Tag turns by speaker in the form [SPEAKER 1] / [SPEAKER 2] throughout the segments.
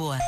[SPEAKER 1] Lisboa.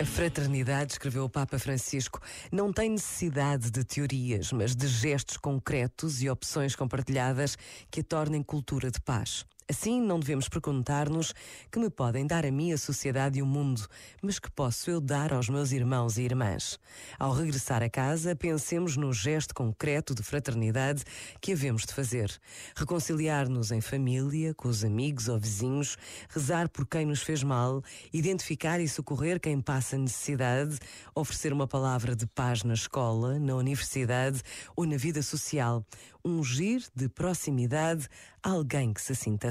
[SPEAKER 2] A fraternidade, escreveu o Papa Francisco, não tem necessidade de teorias, mas de gestos concretos e opções compartilhadas que a tornem cultura de paz. Assim, não devemos perguntar-nos que me podem dar a mim a sociedade e o mundo, mas que posso eu dar aos meus irmãos e irmãs. Ao regressar a casa, pensemos no gesto concreto de fraternidade que havemos de fazer. Reconciliar-nos em família, com os amigos ou vizinhos, rezar por quem nos fez mal, identificar e socorrer quem passa necessidade, oferecer uma palavra de paz na escola, na universidade ou na vida social. Ungir de proximidade alguém que se sinta